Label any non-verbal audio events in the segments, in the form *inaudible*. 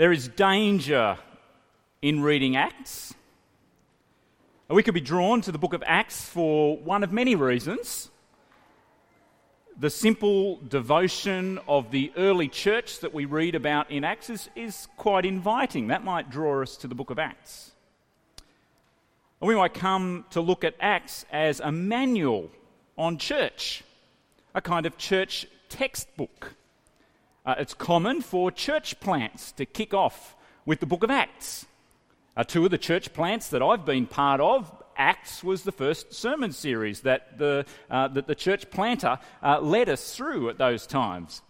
There is danger in reading Acts. We could be drawn to the book of Acts for one of many reasons. The simple devotion of the early church that we read about in Acts is, is quite inviting. That might draw us to the book of Acts. And we might come to look at Acts as a manual on church, a kind of church textbook. Uh, it's common for church plants to kick off with the book of Acts. Uh, two of the church plants that I've been part of, Acts was the first sermon series that the, uh, that the church planter uh, led us through at those times.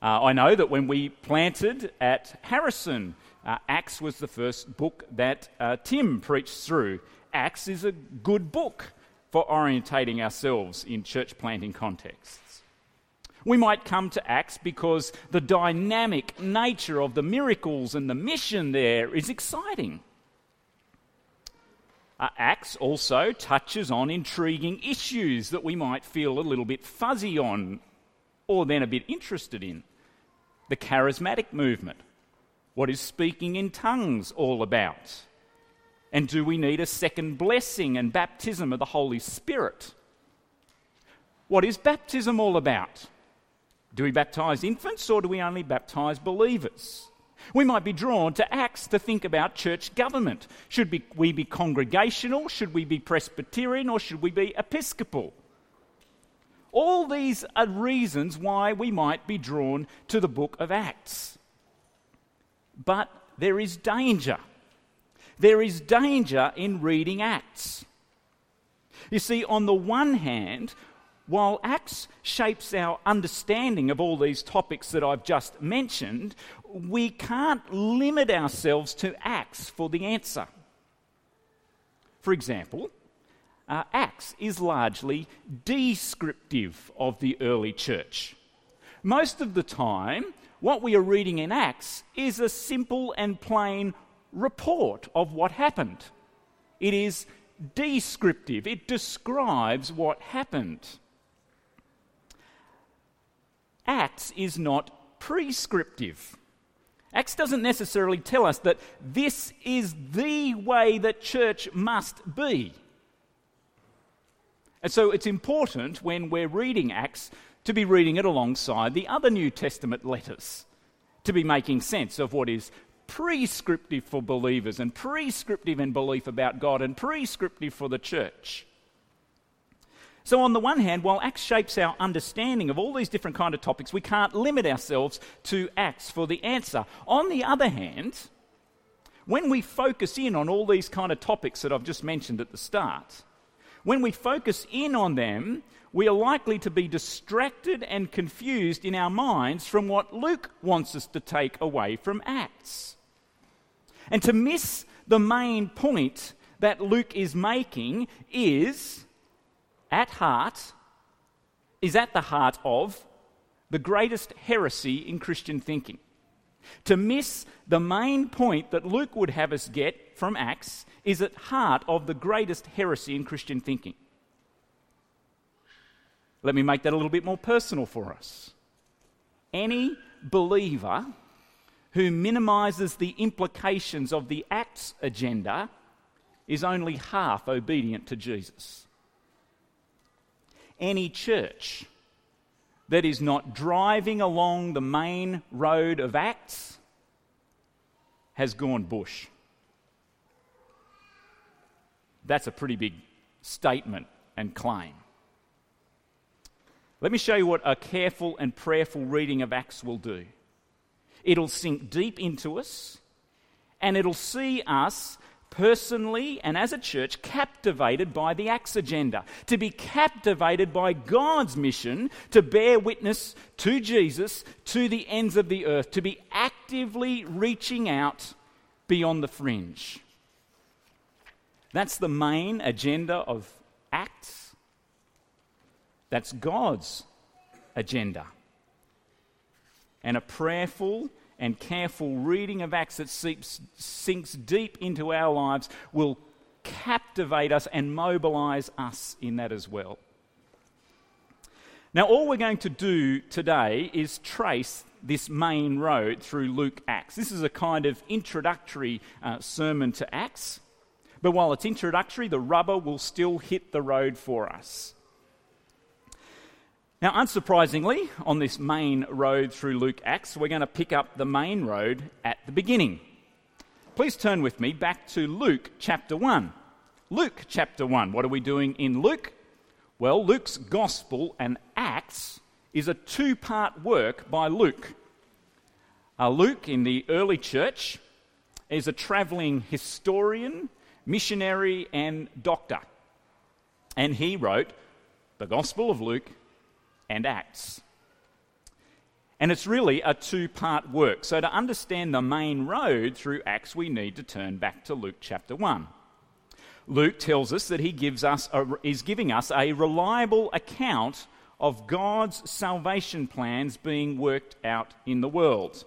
Uh, I know that when we planted at Harrison, uh, Acts was the first book that Tim preached through. Acts is a good book for orientating ourselves in church planting contexts. We might come to Acts because the dynamic nature of the miracles and the mission there is exciting. Uh, Acts also touches on intriguing issues that we might feel a little bit fuzzy on or then a bit interested in. The charismatic movement. What is speaking in tongues all about? And do we need a second blessing and baptism of the Holy Spirit? What is baptism all about? Do we baptize infants or do we only baptize believers? We might be drawn to Acts to think about church government. Should we be congregational? Should we be Presbyterian? Or should we be Episcopal? All these are reasons why we might be drawn to the book of Acts. But there is danger there is danger in reading Acts. You see, on the one hand, while Acts shapes our understanding of all these topics that I've just mentioned, we can't limit ourselves to Acts for the answer. For example, uh, Acts is largely descriptive of the early church. Most of the time, what we are reading in Acts is a simple and plain report of what happened. It is descriptive, it describes what happened. Acts is not prescriptive. Acts doesn't necessarily tell us that this is the way that church must be. And so it's important when we're reading Acts to be reading it alongside the other New Testament letters, to be making sense of what is prescriptive for believers and prescriptive in belief about God and prescriptive for the church. So, on the one hand, while Acts shapes our understanding of all these different kind of topics, we can't limit ourselves to Acts for the answer. On the other hand, when we focus in on all these kind of topics that I've just mentioned at the start, when we focus in on them, we are likely to be distracted and confused in our minds from what Luke wants us to take away from Acts. And to miss the main point that Luke is making is at heart, is at the heart of the greatest heresy in Christian thinking. To miss the main point that Luke would have us get from Acts is at heart of the greatest heresy in Christian thinking. Let me make that a little bit more personal for us. Any believer who minimises the implications of the Acts agenda is only half obedient to Jesus. Any church that is not driving along the main road of Acts has gone bush. That's a pretty big statement and claim. Let me show you what a careful and prayerful reading of Acts will do. It'll sink deep into us, and it'll see us personally and as a church captivated by the Acts agenda, to be captivated by God's mission to bear witness to Jesus to the ends of the earth, to be actively reaching out beyond the fringe. That's the main agenda of Acts. That's God's agenda and a prayerful and careful reading of Acts that seeps, sinks deep into our lives will captivate us and mobilize us in that as well. Now, all we're going to do today is trace this main road through Luke Acts. This is a kind of introductory uh, sermon to Acts. But while it's introductory, the rubber will still hit the road for us. Now, unsurprisingly, on this main road through Luke Acts, we're going to pick up the main road at the beginning. Please turn with me back to Luke chapter 1. Luke chapter 1. What are we doing in Luke? Well, Luke's Gospel and Acts is a two part work by Luke. Uh, Luke, in the early church, is a travelling historian, missionary, and doctor. And he wrote the Gospel of Luke and Acts. And it's really a two part work. So, to understand the main road through Acts, we need to turn back to Luke chapter 1. Luke tells us that he gives us a, is giving us a reliable account of God's salvation plans being worked out in the world.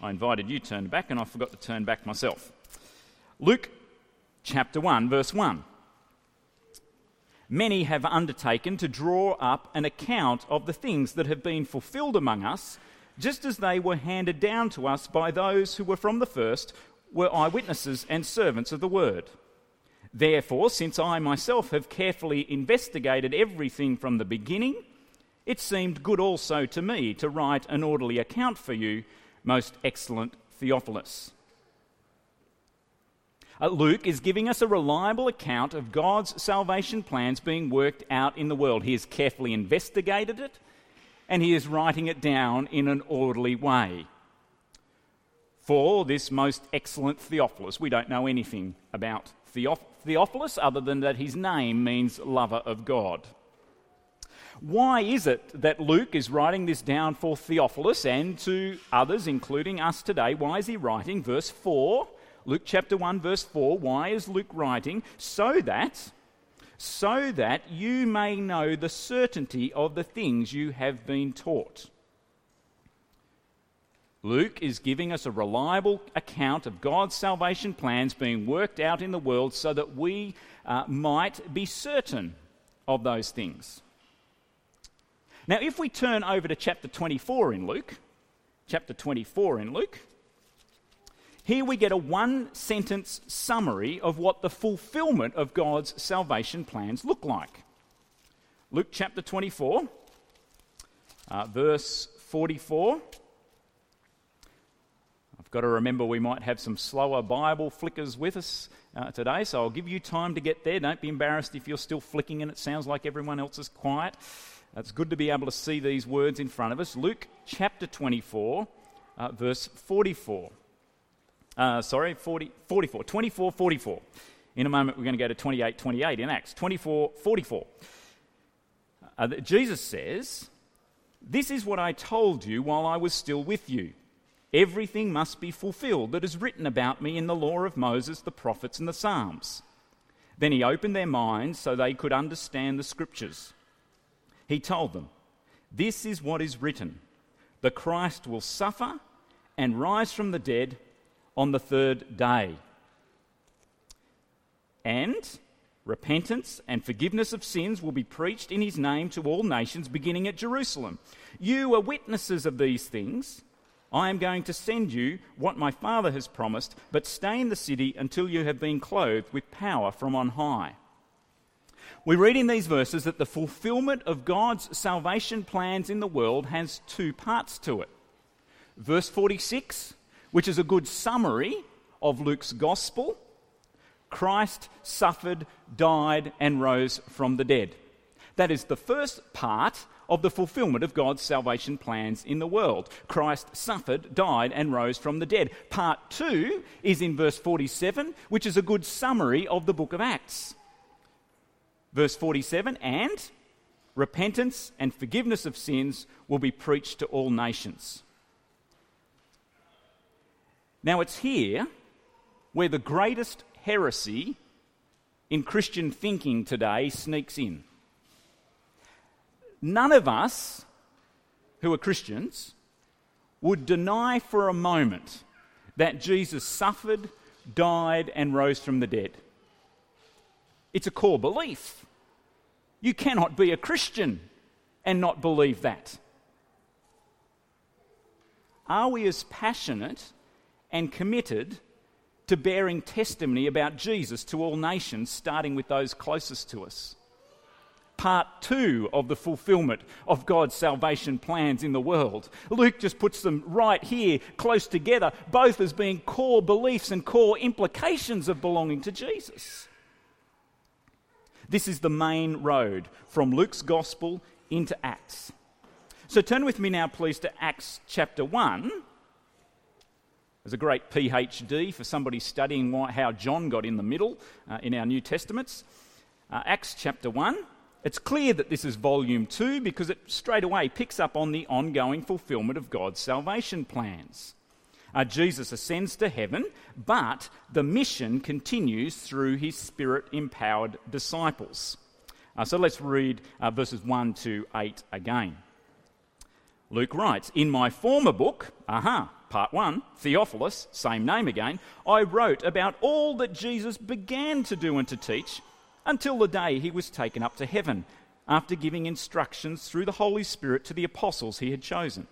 I invited you to turn back, and I forgot to turn back myself. Luke chapter 1, verse 1. Many have undertaken to draw up an account of the things that have been fulfilled among us, just as they were handed down to us by those who were from the first, were eyewitnesses and servants of the word. Therefore, since I myself have carefully investigated everything from the beginning, it seemed good also to me to write an orderly account for you, most excellent Theophilus. Uh, Luke is giving us a reliable account of God's salvation plans being worked out in the world. He has carefully investigated it and he is writing it down in an orderly way. For this most excellent Theophilus, we don't know anything about Theophilus Theophilus other than that his name means lover of God. Why is it that Luke is writing this down for Theophilus and to others, including us today? Why is he writing? Verse 4, Luke chapter 1, verse 4. Why is Luke writing? So that, so that you may know the certainty of the things you have been taught. Luke is giving us a reliable account of God's salvation plans being worked out in the world so that we uh, might be certain of those things. Now, if we turn over to chapter 24 in Luke, chapter 24 in Luke, here we get a one sentence summary of what the fulfillment of God's salvation plans look like. Luke chapter 24, uh, verse 44 I've got to remember we might have some slower Bible flickers with us uh, today, so I'll give you time to get there. Don't be embarrassed if you're still flicking and it sounds like everyone else is quiet. It's good to be able to see these words in front of us. Luke chapter 24, uh, verse 44. Uh, sorry, 40, 44. 24, 44. In a moment, we're going to go to 28, 28 in Acts. 24, 44. Uh, Jesus says, This is what I told you while I was still with you Everything must be fulfilled that is written about me in the law of Moses, the prophets, and the Psalms. Then he opened their minds so they could understand the scriptures. He told them, This is what is written the Christ will suffer and rise from the dead on the third day. And repentance and forgiveness of sins will be preached in his name to all nations, beginning at Jerusalem. You are witnesses of these things. I am going to send you what my Father has promised, but stay in the city until you have been clothed with power from on high. We read in these verses that the fulfillment of God's salvation plans in the world has two parts to it. Verse 46, which is a good summary of Luke's gospel Christ suffered, died, and rose from the dead. That is the first part of the fulfillment of God's salvation plans in the world. Christ suffered, died, and rose from the dead. Part two is in verse 47, which is a good summary of the book of Acts. Verse 47 and repentance and forgiveness of sins will be preached to all nations. Now, it's here where the greatest heresy in Christian thinking today sneaks in none of us who are Christians would deny for a moment that Jesus suffered, died, and rose from the dead. It's a core belief. You cannot be a Christian and not believe that. Are we as passionate and committed to bearing testimony about Jesus to all nations, starting with those closest to us? Part two of the fulfillment of God's salvation plans in the world. Luke just puts them right here, close together, both as being core beliefs and core implications of belonging to Jesus. This is the main road from Luke's gospel into Acts. So turn with me now, please, to Acts chapter 1. There's a great PhD for somebody studying why, how John got in the middle uh, in our New Testaments. Uh, Acts chapter 1. It's clear that this is volume 2 because it straight away picks up on the ongoing fulfillment of God's salvation plans. Uh, Jesus ascends to heaven, but the mission continues through his spirit empowered disciples. Uh, so let's read uh, verses 1 to 8 again. Luke writes, In my former book, aha, part 1, Theophilus, same name again, I wrote about all that Jesus began to do and to teach until the day he was taken up to heaven, after giving instructions through the Holy Spirit to the apostles he had chosen.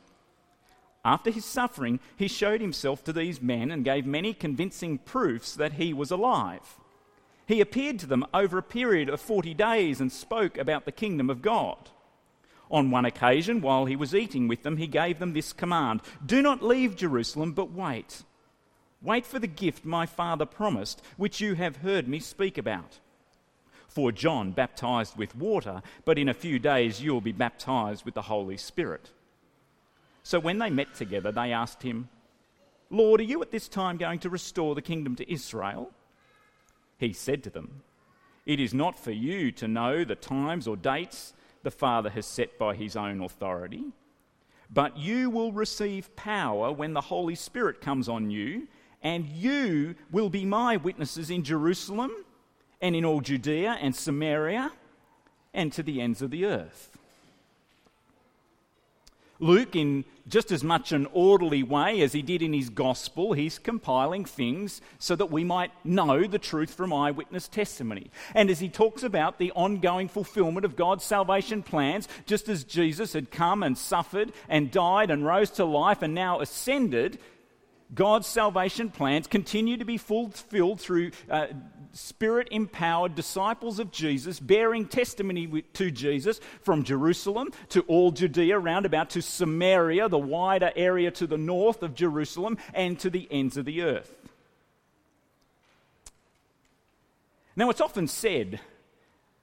After his suffering, he showed himself to these men and gave many convincing proofs that he was alive. He appeared to them over a period of 40 days and spoke about the kingdom of God. On one occasion, while he was eating with them, he gave them this command Do not leave Jerusalem, but wait. Wait for the gift my father promised, which you have heard me speak about. For John baptized with water, but in a few days you will be baptized with the Holy Spirit. So when they met together, they asked him, Lord, are you at this time going to restore the kingdom to Israel? He said to them, It is not for you to know the times or dates the Father has set by his own authority, but you will receive power when the Holy Spirit comes on you, and you will be my witnesses in Jerusalem and in all Judea and Samaria and to the ends of the earth. Luke, in just as much an orderly way as he did in his gospel, he's compiling things so that we might know the truth from eyewitness testimony. And as he talks about the ongoing fulfillment of God's salvation plans, just as Jesus had come and suffered and died and rose to life and now ascended, God's salvation plans continue to be fulfilled through uh, spirit empowered disciples of Jesus bearing testimony to Jesus from Jerusalem to all Judea, round about to Samaria, the wider area to the north of Jerusalem, and to the ends of the earth. Now, it's often said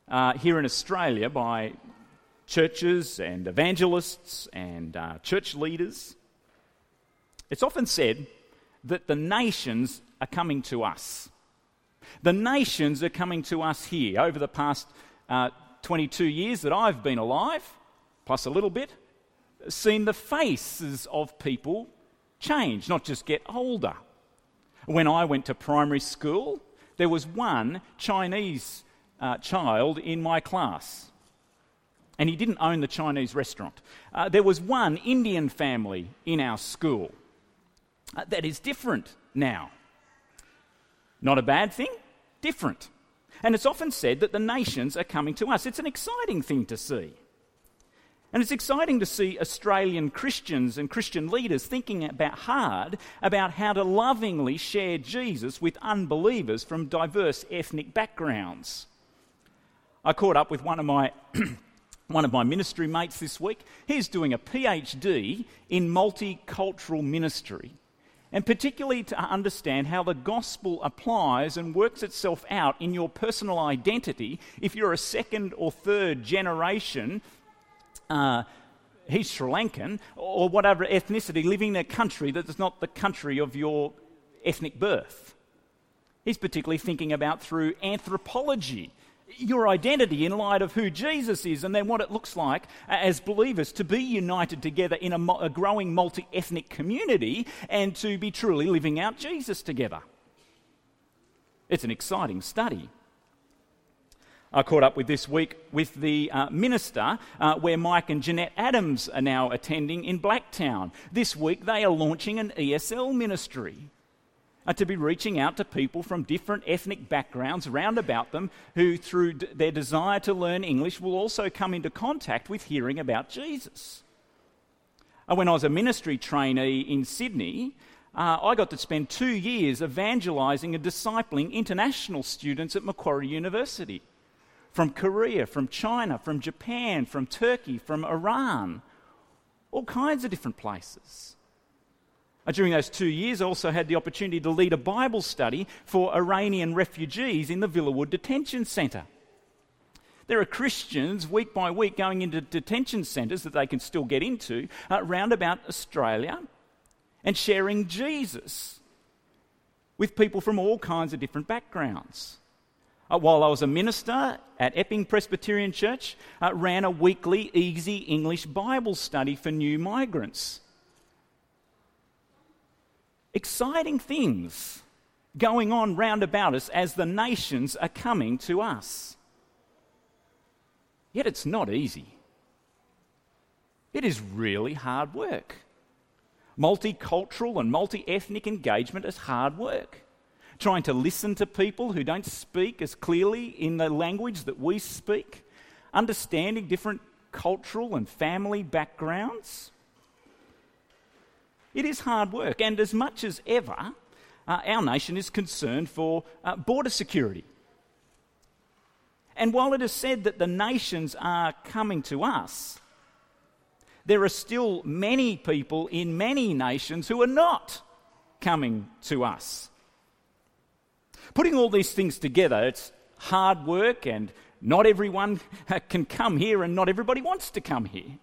uh, here in Australia by churches and evangelists and uh, church leaders, it's often said that the nations are coming to us. The nations are coming to us here over the past uh, 22 years that I've been alive, plus a little bit, seen the faces of people change, not just get older. When I went to primary school, there was one Chinese uh, child in my class, and he didn't own the Chinese restaurant. Uh, there was one Indian family in our school. Uh, that is different now. Not a bad thing, different. And it's often said that the nations are coming to us. It's an exciting thing to see. And it's exciting to see Australian Christians and Christian leaders thinking about hard about how to lovingly share Jesus with unbelievers from diverse ethnic backgrounds. I caught up with one of my *clears throat* one of my ministry mates this week. He's doing a PhD in multicultural ministry and particularly to understand how the gospel applies and works itself out in your personal identity if you're a second or third generation. Uh, he's Sri Lankan or whatever ethnicity living in a country that is not the country of your ethnic birth. He's particularly thinking about through anthropology your identity in light of who Jesus is and then what it looks like as believers to be united together in a, a growing multi ethnic community and to be truly living out Jesus together. It's an exciting study. I caught up with this week with the uh, minister uh, where Mike and Jeanette Adams are now attending in Blacktown. This week they are launching an ESL ministry are to be reaching out to people from different ethnic backgrounds round about them who, through d- their desire to learn English, will also come into contact with hearing about Jesus. Uh, when I was a ministry trainee in Sydney, uh, I got to spend two years evangelising and discipling international students at Macquarie University from Korea, from China, from Japan, from Turkey, from Iran, all kinds of different places. Uh, during those two years, I also had the opportunity to lead a Bible study for Iranian refugees in the Villawood Detention Centre. There are Christians week by week going into detention centres that they can still get into uh, about Australia and sharing Jesus with people from all kinds of different backgrounds. Uh, while I was a minister at Epping Presbyterian Church, uh, ran a weekly easy English Bible study for new migrants. Exciting things going on round about us as the nations are coming to us. Yet it's not easy. It is really hard work. Multicultural and multi ethnic engagement is hard work. Trying to listen to people who don't speak as clearly in the language that we speak, understanding different cultural and family backgrounds. It is hard work, and as much as ever, uh, our nation is concerned for uh, border security. And while it is said that the nations are coming to us, there are still many people in many nations who are not coming to us. Putting all these things together, it's hard work, and not everyone *laughs* can come here, and not everybody wants to come here.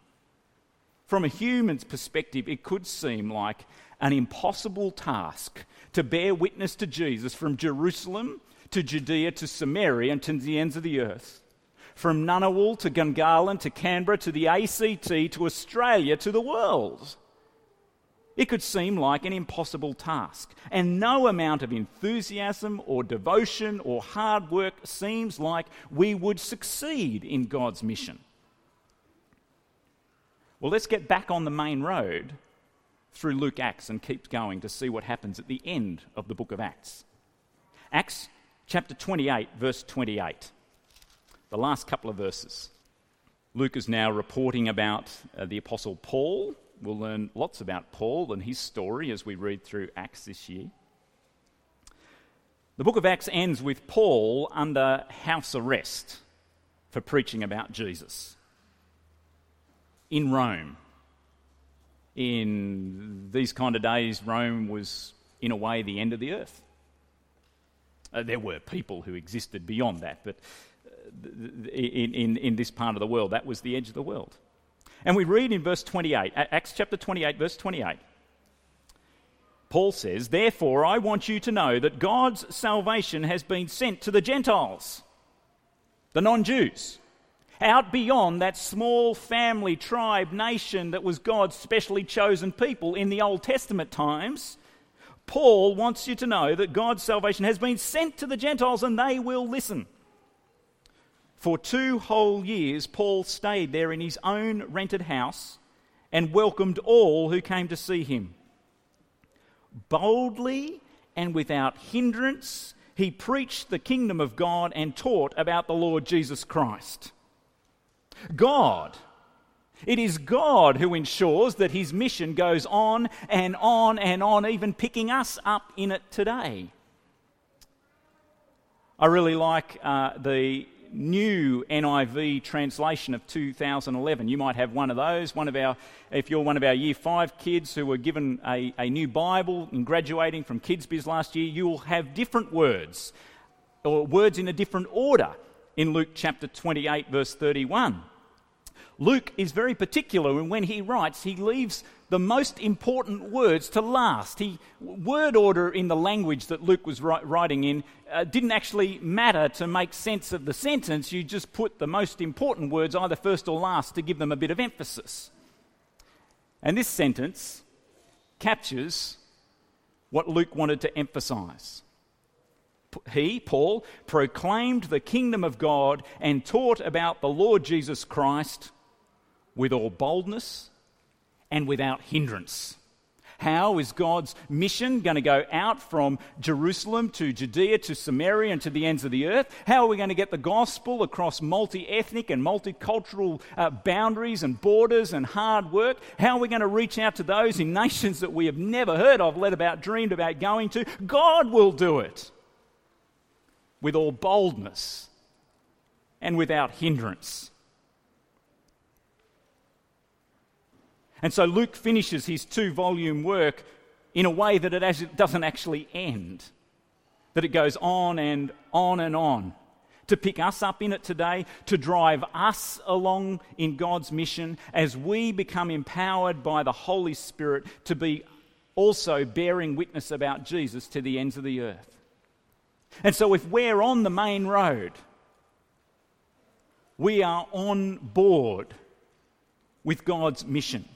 From a human's perspective, it could seem like an impossible task to bear witness to Jesus from Jerusalem to Judea to Samaria and to the ends of the earth. From Ngunnawal to Gungahlin to Canberra to the ACT to Australia to the world. It could seem like an impossible task, and no amount of enthusiasm or devotion or hard work seems like we would succeed in God's mission. Well, let's get back on the main road through Luke Acts and keep going to see what happens at the end of the book of Acts. Acts chapter 28, verse 28. The last couple of verses. Luke is now reporting about uh, the Apostle Paul. We'll learn lots about Paul and his story as we read through Acts this year. The book of Acts ends with Paul under house arrest for preaching about Jesus in Rome. In these kind of days, Rome was, in a way, the end of the earth. Uh, there were people who existed beyond that, but uh, in, in, in this part of the world, that was the edge of the world. And we read in verse 28, Acts chapter 28, verse 28. Paul says, Therefore, I want you to know that God's salvation has been sent to the Gentiles, the non Jews, out beyond that small family, tribe, nation that was God's specially chosen people in the Old Testament times. Paul wants you to know that God's salvation has been sent to the Gentiles and they will listen. For two whole years, Paul stayed there in his own rented house and welcomed all who came to see him. Boldly and without hindrance, he preached the kingdom of God and taught about the Lord Jesus Christ. God it is God who ensures that his mission goes on and on and on, even picking us up in it today. I really like uh, the new NIV translation of 2011. You might have one of those. One of our, if you're one of our Year Five kids who were given a, a new Bible in graduating from Kids Biz last year, you will have different words or words in a different order in Luke chapter 28, verse 31. Luke is very particular, and when he writes, he leaves the most important words to last. He, word order in the language that Luke was writing in uh, didn't actually matter to make sense of the sentence. You just put the most important words either first or last to give them a bit of emphasis. And this sentence captures what Luke wanted to emphasize. He, Paul, proclaimed the kingdom of God and taught about the Lord Jesus Christ with all boldness and without hindrance, How is God's mission going to go out from Jerusalem to Judea to Samaria and to the ends of the earth? How are we going to get the gospel across multi ethnic and multicultural uh, boundaries and borders and hard work? How are we going to reach out to those in nations that we have never heard of, let about, dreamed about going to? God will do it with all boldness and without hindrance. And so Luke finishes his two volume work in a way that it doesn't actually end, that it goes on and on and on to pick us up in it today, to drive us along in God's mission as we become empowered by the Holy Spirit to be also bearing witness about Jesus to the ends of the earth. And so, if we're on the main road, we are on board with God's mission.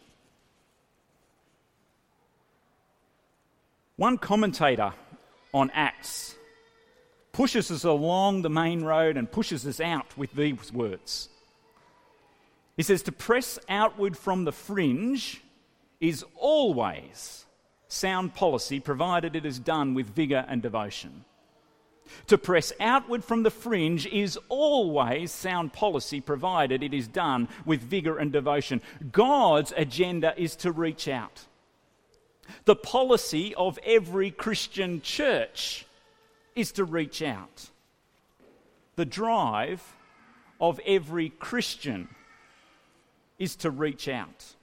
One commentator on Acts pushes us along the main road and pushes us out with these words. He says, To press outward from the fringe is always sound policy, provided it is done with vigour and devotion. To press outward from the fringe is always sound policy, provided it is done with vigour and devotion. God's agenda is to reach out the policy of every Christian church is to reach out. The drive of every Christian is to reach out.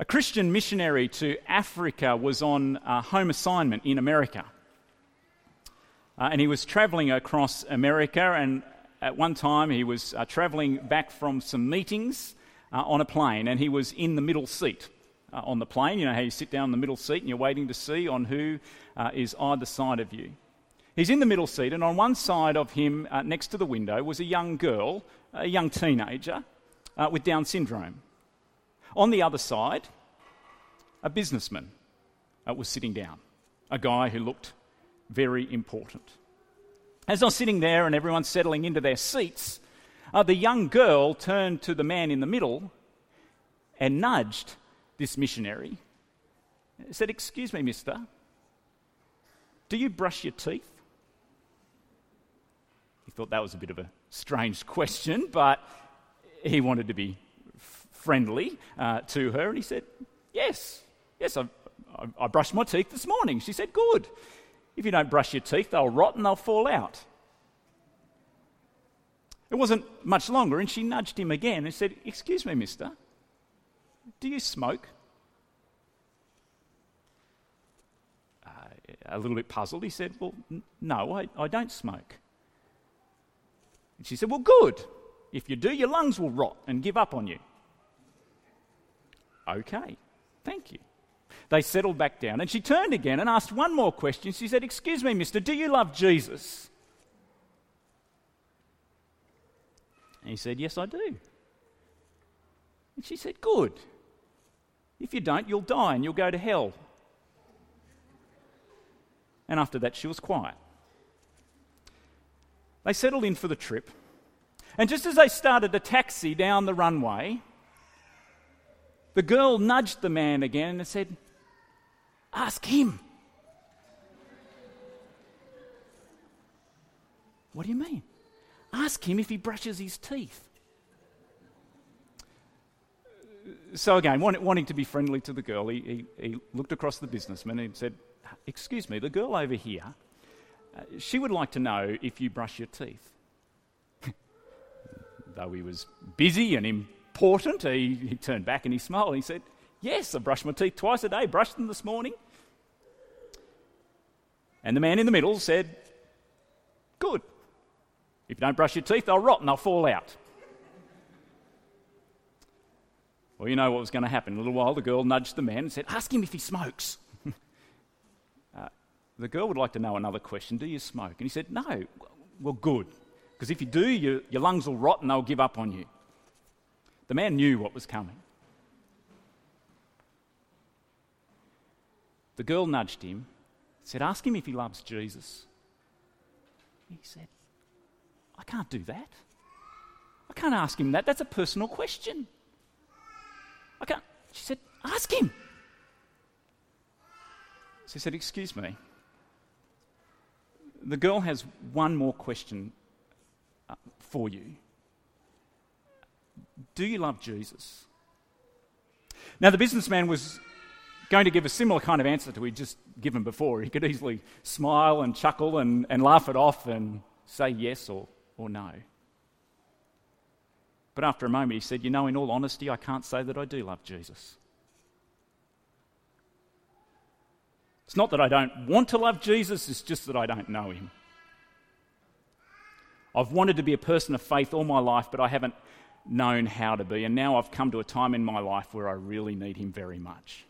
A Christian missionary to Africa was on a home assignment in America. Uh, and he was travelling across America, and at one time he was uh, travelling back from some meetings uh, on a plane, and he was in the middle seat uh, on the plane. You know how you sit down in the middle seat and you're waiting to see on who uh, is either side of you. He's in the middle seat, and on one side of him, next to the window, was a young girl, a young teenager with Down syndrome. On the other side, a businessman uh, was sitting down, a guy who looked very important. As I was sitting there and everyone's settling into their seats, uh, the young girl turned to the man in the middle and nudged this missionary. Said, Excuse me, mister, do you brush your teeth? He thought that was a bit of a strange *laughs* question, but he wanted to be friendly uh, to her, and he said, Yes, yes, I, I, I brushed my teeth this morning. She said, Good. If you don't brush your teeth, they'll rot and they'll fall out. It wasn't much longer, and she nudged him again and said, Excuse me, mister, do you smoke? Uh, a little bit puzzled, he said, Well, n- no, I, I don't smoke. And she said, Well, good. If you do, your lungs will rot and give up on you. Okay, thank you. They settled back down, and she turned again and asked one more question. She said, Excuse me, mister, do you love Jesus? And he said, Yes, I do. And she said, Good. If you don't, you'll die and you'll go to hell. And after that, she was quiet. They settled in for the trip. And just as they started a taxi down the runway, the girl nudged the man again and said, Ask him. What do you mean? Ask him if he brushes his teeth. So, again, wanting to be friendly to the girl, he, he, he looked across the businessman and said, Excuse me, the girl over here, uh, she would like to know if you brush your teeth. *laughs* Though he was busy and important, he, he turned back and he smiled and he said, Yes, I brush my teeth twice a day, brushed them this morning. And the man in the middle said, Good. If you don't brush your teeth, they'll rot and they'll fall out. Well, you know what was going to happen. A little while, the girl nudged the man and said, Ask him if he smokes. *laughs* uh, the girl would like to know another question Do you smoke? And he said, No. Well, good. Because if you do, your, your lungs will rot and they'll give up on you. The man knew what was coming. The girl nudged him, said, Ask him if he loves Jesus. He said, I can't do that. I can't ask him that. That's a personal question. I can't. She said, Ask him. She said, Excuse me. The girl has one more question uh, for you. Do you love Jesus? Now, the businessman was going to give a similar kind of answer to he'd just given before. He could easily smile and chuckle and, and laugh it off and say yes or, or no. But after a moment, he said, You know, in all honesty, I can't say that I do love Jesus. It's not that I don't want to love Jesus, it's just that I don't know him. I've wanted to be a person of faith all my life, but I haven't known how to be. And now I've come to a time in my life where I really need him very much.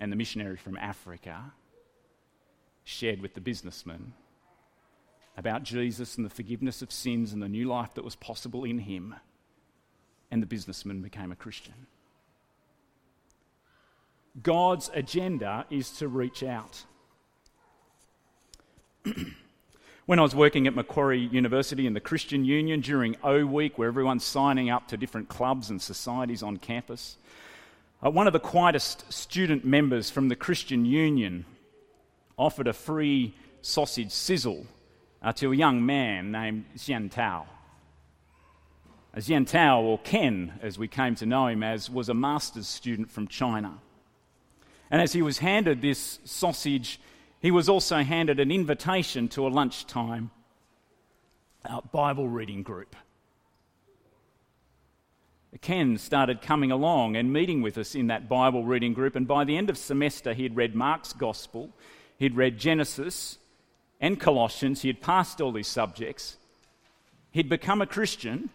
And the missionary from Africa shared with the businessman about Jesus and the forgiveness of sins and the new life that was possible in him. And the businessman became a Christian. God's agenda is to reach out. *clears throat* when I was working at Macquarie University in the Christian Union during O Week, where everyone's signing up to different clubs and societies on campus, uh, one of the quietest student members from the Christian Union offered a free sausage sizzle uh, to a young man named Xian Tao. Xian Tao, or Ken, as we came to know him as, was a master's student from China. And as he was handed this sausage, he was also handed an invitation to a lunchtime uh, Bible reading group. Ken started coming along and meeting with us in that Bible reading group, and by the end of semester, he had read Mark's Gospel, he'd read Genesis and Colossians, he had passed all these subjects, he'd become a Christian,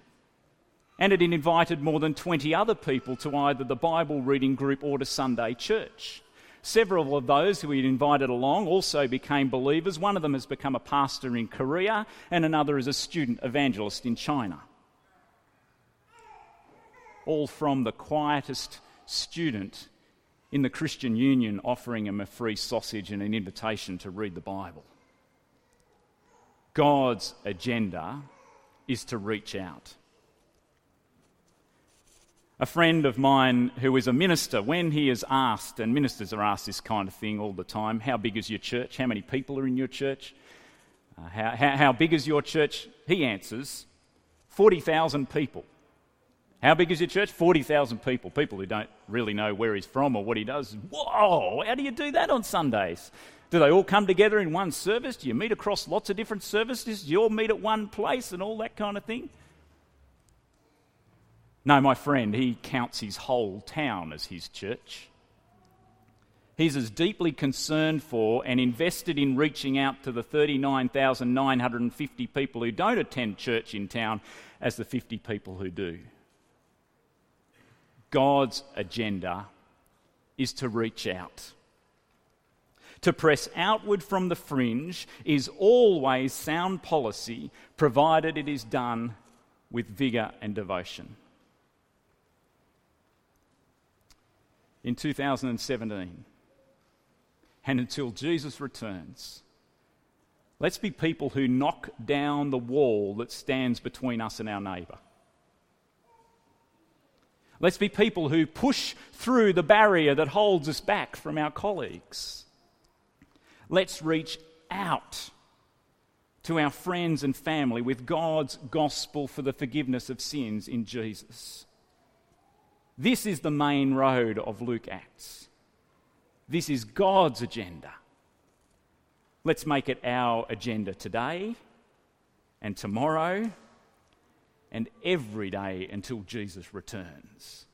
and had invited more than 20 other people to either the Bible reading group or to Sunday church. Several of those who he'd invited along also became believers. One of them has become a pastor in Korea, and another is a student evangelist in China. All from the quietest student in the Christian Union offering him a free sausage and an invitation to read the Bible. God's agenda is to reach out a friend of mine who is a minister, when he is asked, and ministers are asked this kind of thing all the time how big is your church? How many people are in your church? Uh, how, how, how big is your church? He answers 40,000 people. How big is your church? 40,000 people. People who don't really know where he's from or what he does. Whoa, how do you do that on Sundays? Do they all come together in one service? Do you meet across lots of different services? Do you all meet at one place and all that kind of thing? No, my friend, he counts his whole town as his church. He's as deeply concerned for and invested in reaching out to the 39,950 people who don't attend church in town as the 50 people who do. God's agenda is to reach out. To press outward from the fringe is always sound policy, provided it is done with vigour and devotion. In 2017 and until Jesus returns. Let's be people who knock down the wall that stands between us and our neighbour. Let's be people who push through the barrier that holds us back from our colleagues. Let's reach out to our friends and family with God's gospel for the forgiveness of sins in Jesus. This is the main road of Luke Acts. This is God's agenda. Let's make it our agenda today and tomorrow and every day until Jesus returns.